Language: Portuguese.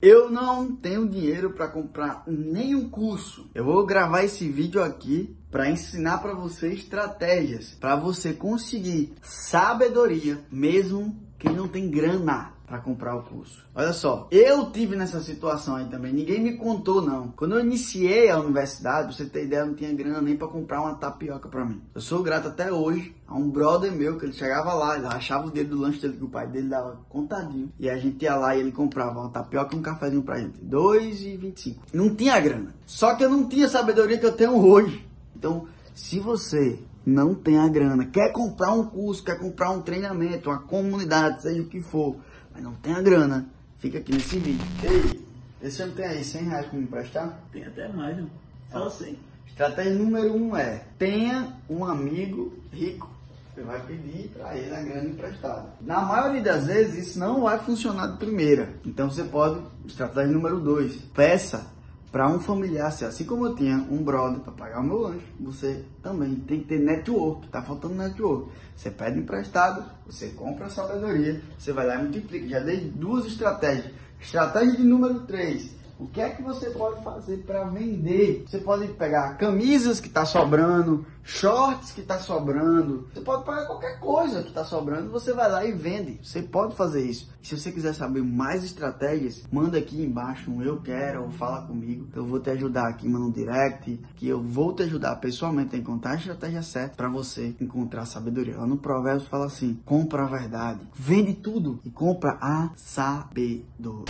Eu não tenho dinheiro para comprar nenhum curso. Eu vou gravar esse vídeo aqui para ensinar para você estratégias para você conseguir sabedoria mesmo que não tem grana para comprar o curso. Olha só, eu tive nessa situação aí também, ninguém me contou não. Quando eu iniciei a universidade, você ter ideia, eu não tinha grana nem para comprar uma tapioca para mim. Eu sou grato até hoje a um brother meu que ele chegava lá, ele achava o dedo do lanche dele que o pai dele dava contadinho. E a gente ia lá e ele comprava uma tapioca e um cafezinho pra gente. 2,25. Não tinha grana. Só que eu não tinha a sabedoria que eu tenho hoje. Então, se você não tem a grana, quer comprar um curso, quer comprar um treinamento, uma comunidade, seja o que for, mas não tem a grana, fica aqui nesse vídeo. Ei, esse ano tem aí 100 reais para me emprestar? Tem até mais, não. Só assim. Estratégia número um é, tenha um amigo rico. Você vai pedir para ele a grana emprestada. Na maioria das vezes, isso não vai funcionar de primeira. Então, você pode, estratégia número dois, peça para um familiar assim como eu tinha um brother para pagar o meu lanche, você também tem que ter network, tá faltando network. Você pede emprestado, você compra a sabedoria, você vai lá e multiplica. Já dei duas estratégias. Estratégia de número 3, o que é que você pode fazer para vender? Você pode pegar camisas que está sobrando, shorts que está sobrando. Você pode pegar qualquer coisa que está sobrando, você vai lá e vende. Você pode fazer isso. Se você quiser saber mais estratégias, manda aqui embaixo um eu quero ou fala comigo. Eu vou te ajudar aqui, um direct, que eu vou te ajudar pessoalmente a encontrar a estratégia certa para você encontrar sabedoria. Lá no Provérbios fala assim: compra a verdade, vende tudo e compra a sabedoria.